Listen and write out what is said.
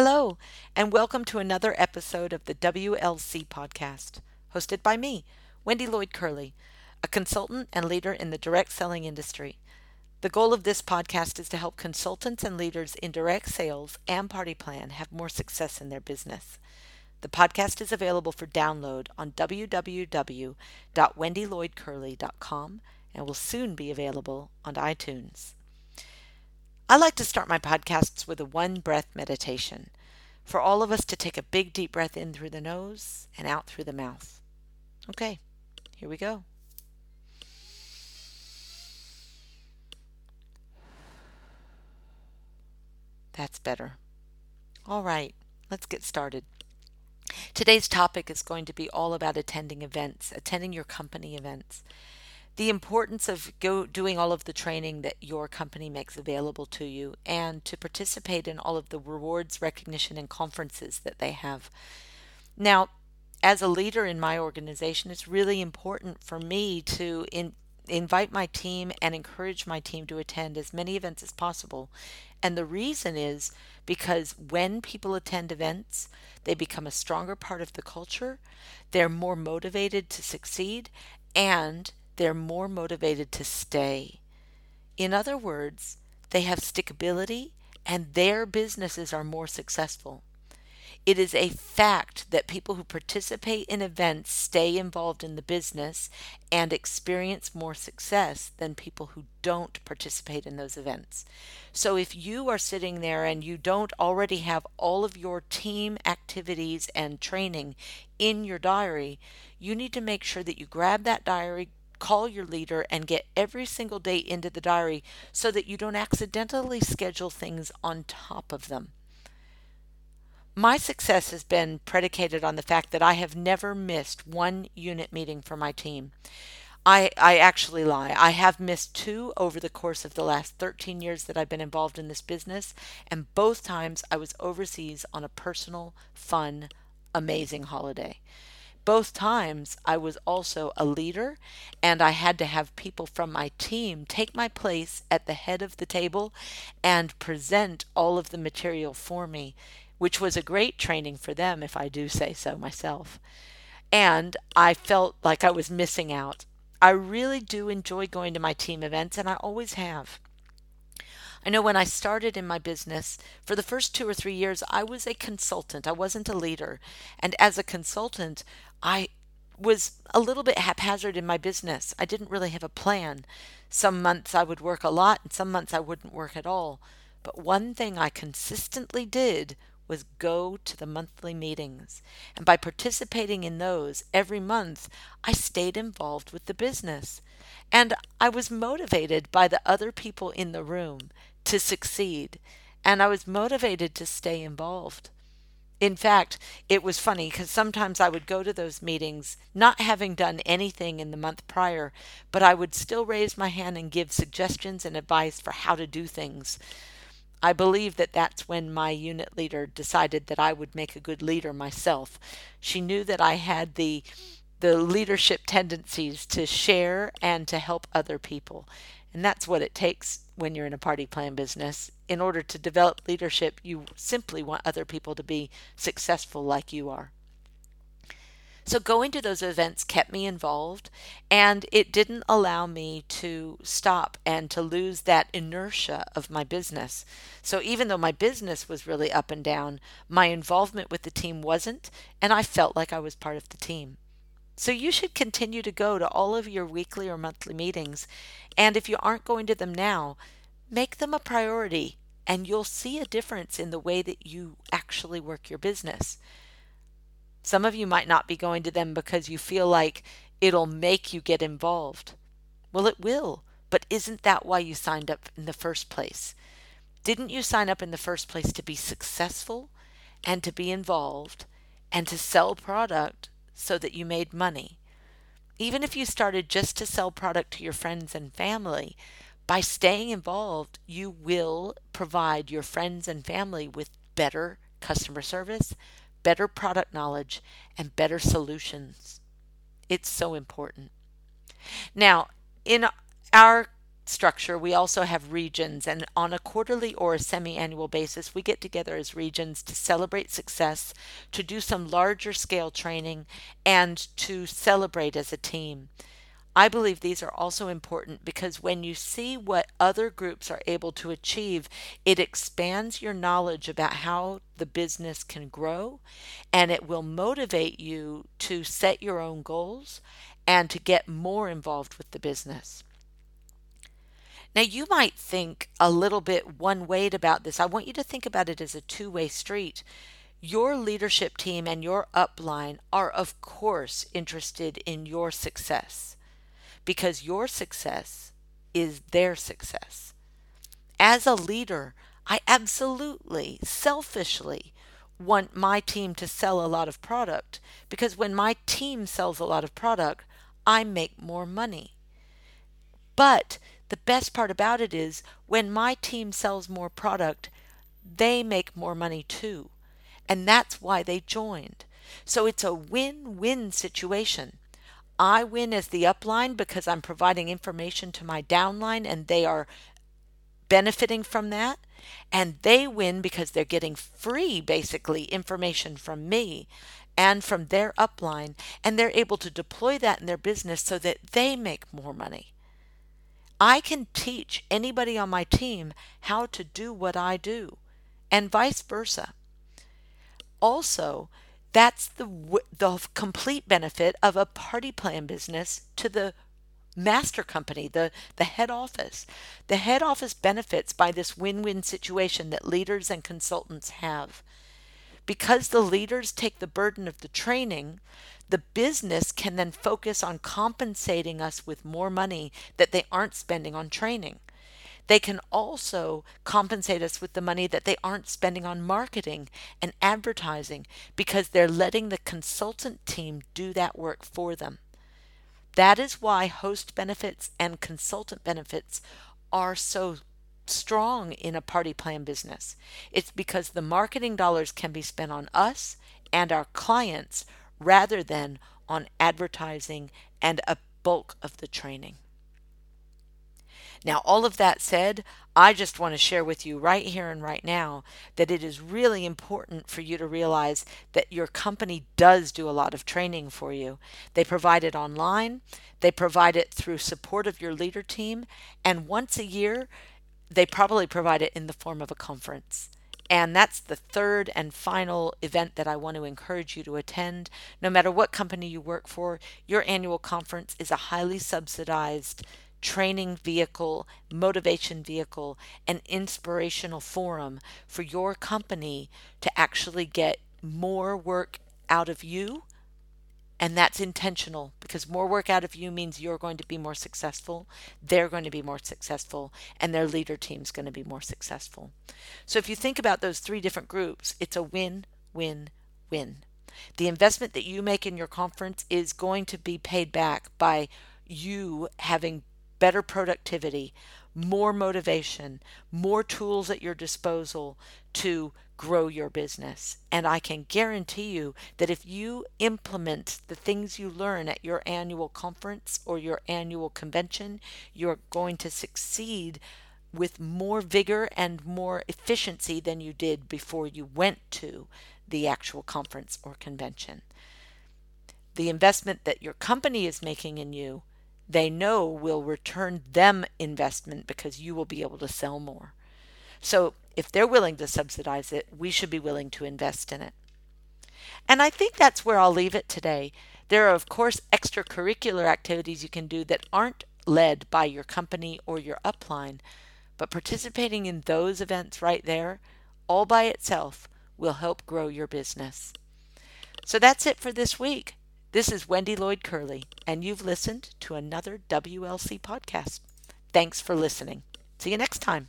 Hello, and welcome to another episode of the WLC podcast, hosted by me, Wendy Lloyd Curley, a consultant and leader in the direct selling industry. The goal of this podcast is to help consultants and leaders in direct sales and party plan have more success in their business. The podcast is available for download on www.wendylloydcurley.com and will soon be available on iTunes. I like to start my podcasts with a one breath meditation for all of us to take a big deep breath in through the nose and out through the mouth. Okay, here we go. That's better. All right, let's get started. Today's topic is going to be all about attending events, attending your company events the importance of go doing all of the training that your company makes available to you and to participate in all of the rewards recognition and conferences that they have. Now as a leader in my organization it's really important for me to in, invite my team and encourage my team to attend as many events as possible. And the reason is because when people attend events they become a stronger part of the culture they're more motivated to succeed and they're more motivated to stay. In other words, they have stickability and their businesses are more successful. It is a fact that people who participate in events stay involved in the business and experience more success than people who don't participate in those events. So, if you are sitting there and you don't already have all of your team activities and training in your diary, you need to make sure that you grab that diary, call your leader and get every single day into the diary so that you don't accidentally schedule things on top of them. My success has been predicated on the fact that I have never missed one unit meeting for my team. I, I actually lie. I have missed two over the course of the last 13 years that I've been involved in this business, and both times I was overseas on a personal, fun, amazing holiday both times I was also a leader and I had to have people from my team take my place at the head of the table and present all of the material for me, which was a great training for them, if I do say so myself. And I felt like I was missing out. I really do enjoy going to my team events, and I always have. I know when I started in my business, for the first two or three years, I was a consultant. I wasn't a leader. And as a consultant, I was a little bit haphazard in my business. I didn't really have a plan. Some months I would work a lot, and some months I wouldn't work at all. But one thing I consistently did was go to the monthly meetings. And by participating in those every month, I stayed involved with the business. And I was motivated by the other people in the room to succeed. And I was motivated to stay involved. In fact, it was funny because sometimes I would go to those meetings not having done anything in the month prior, but I would still raise my hand and give suggestions and advice for how to do things. I believe that that's when my unit leader decided that I would make a good leader myself. She knew that I had the the leadership tendencies to share and to help other people. And that's what it takes when you're in a party plan business. In order to develop leadership, you simply want other people to be successful like you are. So going to those events kept me involved and it didn't allow me to stop and to lose that inertia of my business. So even though my business was really up and down, my involvement with the team wasn't and I felt like I was part of the team. So you should continue to go to all of your weekly or monthly meetings and if you aren't going to them now, make them a priority and you'll see a difference in the way that you actually work your business. Some of you might not be going to them because you feel like it'll make you get involved. Well, it will, but isn't that why you signed up in the first place? Didn't you sign up in the first place to be successful and to be involved and to sell product so that you made money? Even if you started just to sell product to your friends and family, by staying involved, you will provide your friends and family with better customer service, better product knowledge, and better solutions. It's so important. Now, in our structure, we also have regions, and on a quarterly or a semi annual basis, we get together as regions to celebrate success, to do some larger scale training, and to celebrate as a team. I believe these are also important because when you see what other groups are able to achieve, it expands your knowledge about how the business can grow and it will motivate you to set your own goals and to get more involved with the business. Now, you might think a little bit one way about this. I want you to think about it as a two way street. Your leadership team and your upline are, of course, interested in your success because your success is their success. As a leader, I absolutely, selfishly want my team to sell a lot of product because when my team sells a lot of product, I make more money. But the best part about it is when my team sells more product, they make more money too. And that's why they joined. So it's a win win situation. I win as the upline because I'm providing information to my downline and they are benefiting from that. And they win because they're getting free, basically, information from me and from their upline. And they're able to deploy that in their business so that they make more money. I can teach anybody on my team how to do what I do, and vice versa. Also, that's the the complete benefit of a party plan business to the master company, the, the head office. The head office benefits by this win win situation that leaders and consultants have. Because the leaders take the burden of the training, the business can then focus on compensating us with more money that they aren't spending on training. They can also compensate us with the money that they aren't spending on marketing and advertising because they're letting the consultant team do that work for them. That is why host benefits and consultant benefits are so strong in a party plan business. It's because the marketing dollars can be spent on us and our clients rather than on advertising and a bulk of the training. Now, all of that said, I just want to share with you right here and right now that it is really important for you to realize that your company does do a lot of training for you. They provide it online, they provide it through support of your leader team, and once a year, they probably provide it in the form of a conference. And that's the third and final event that I want to encourage you to attend. No matter what company you work for, your annual conference is a highly subsidized training vehicle, motivation vehicle, and inspirational forum for your company to actually get more work out of you and that's intentional because more work out of you means you're going to be more successful, they're going to be more successful, and their leader team's going to be more successful. So if you think about those three different groups, it's a win, win, win. The investment that you make in your conference is going to be paid back by you having better productivity, more motivation, more tools at your disposal to grow your business. And I can guarantee you that if you implement the things you learn at your annual conference or your annual convention, you're going to succeed with more vigor and more efficiency than you did before you went to the actual conference or convention. The investment that your company is making in you, they know will return them investment because you will be able to sell more. So if they're willing to subsidize it, we should be willing to invest in it. And I think that's where I'll leave it today. There are, of course, extracurricular activities you can do that aren't led by your company or your upline, but participating in those events right there, all by itself, will help grow your business. So that's it for this week. This is Wendy Lloyd Curley, and you've listened to another WLC podcast. Thanks for listening. See you next time.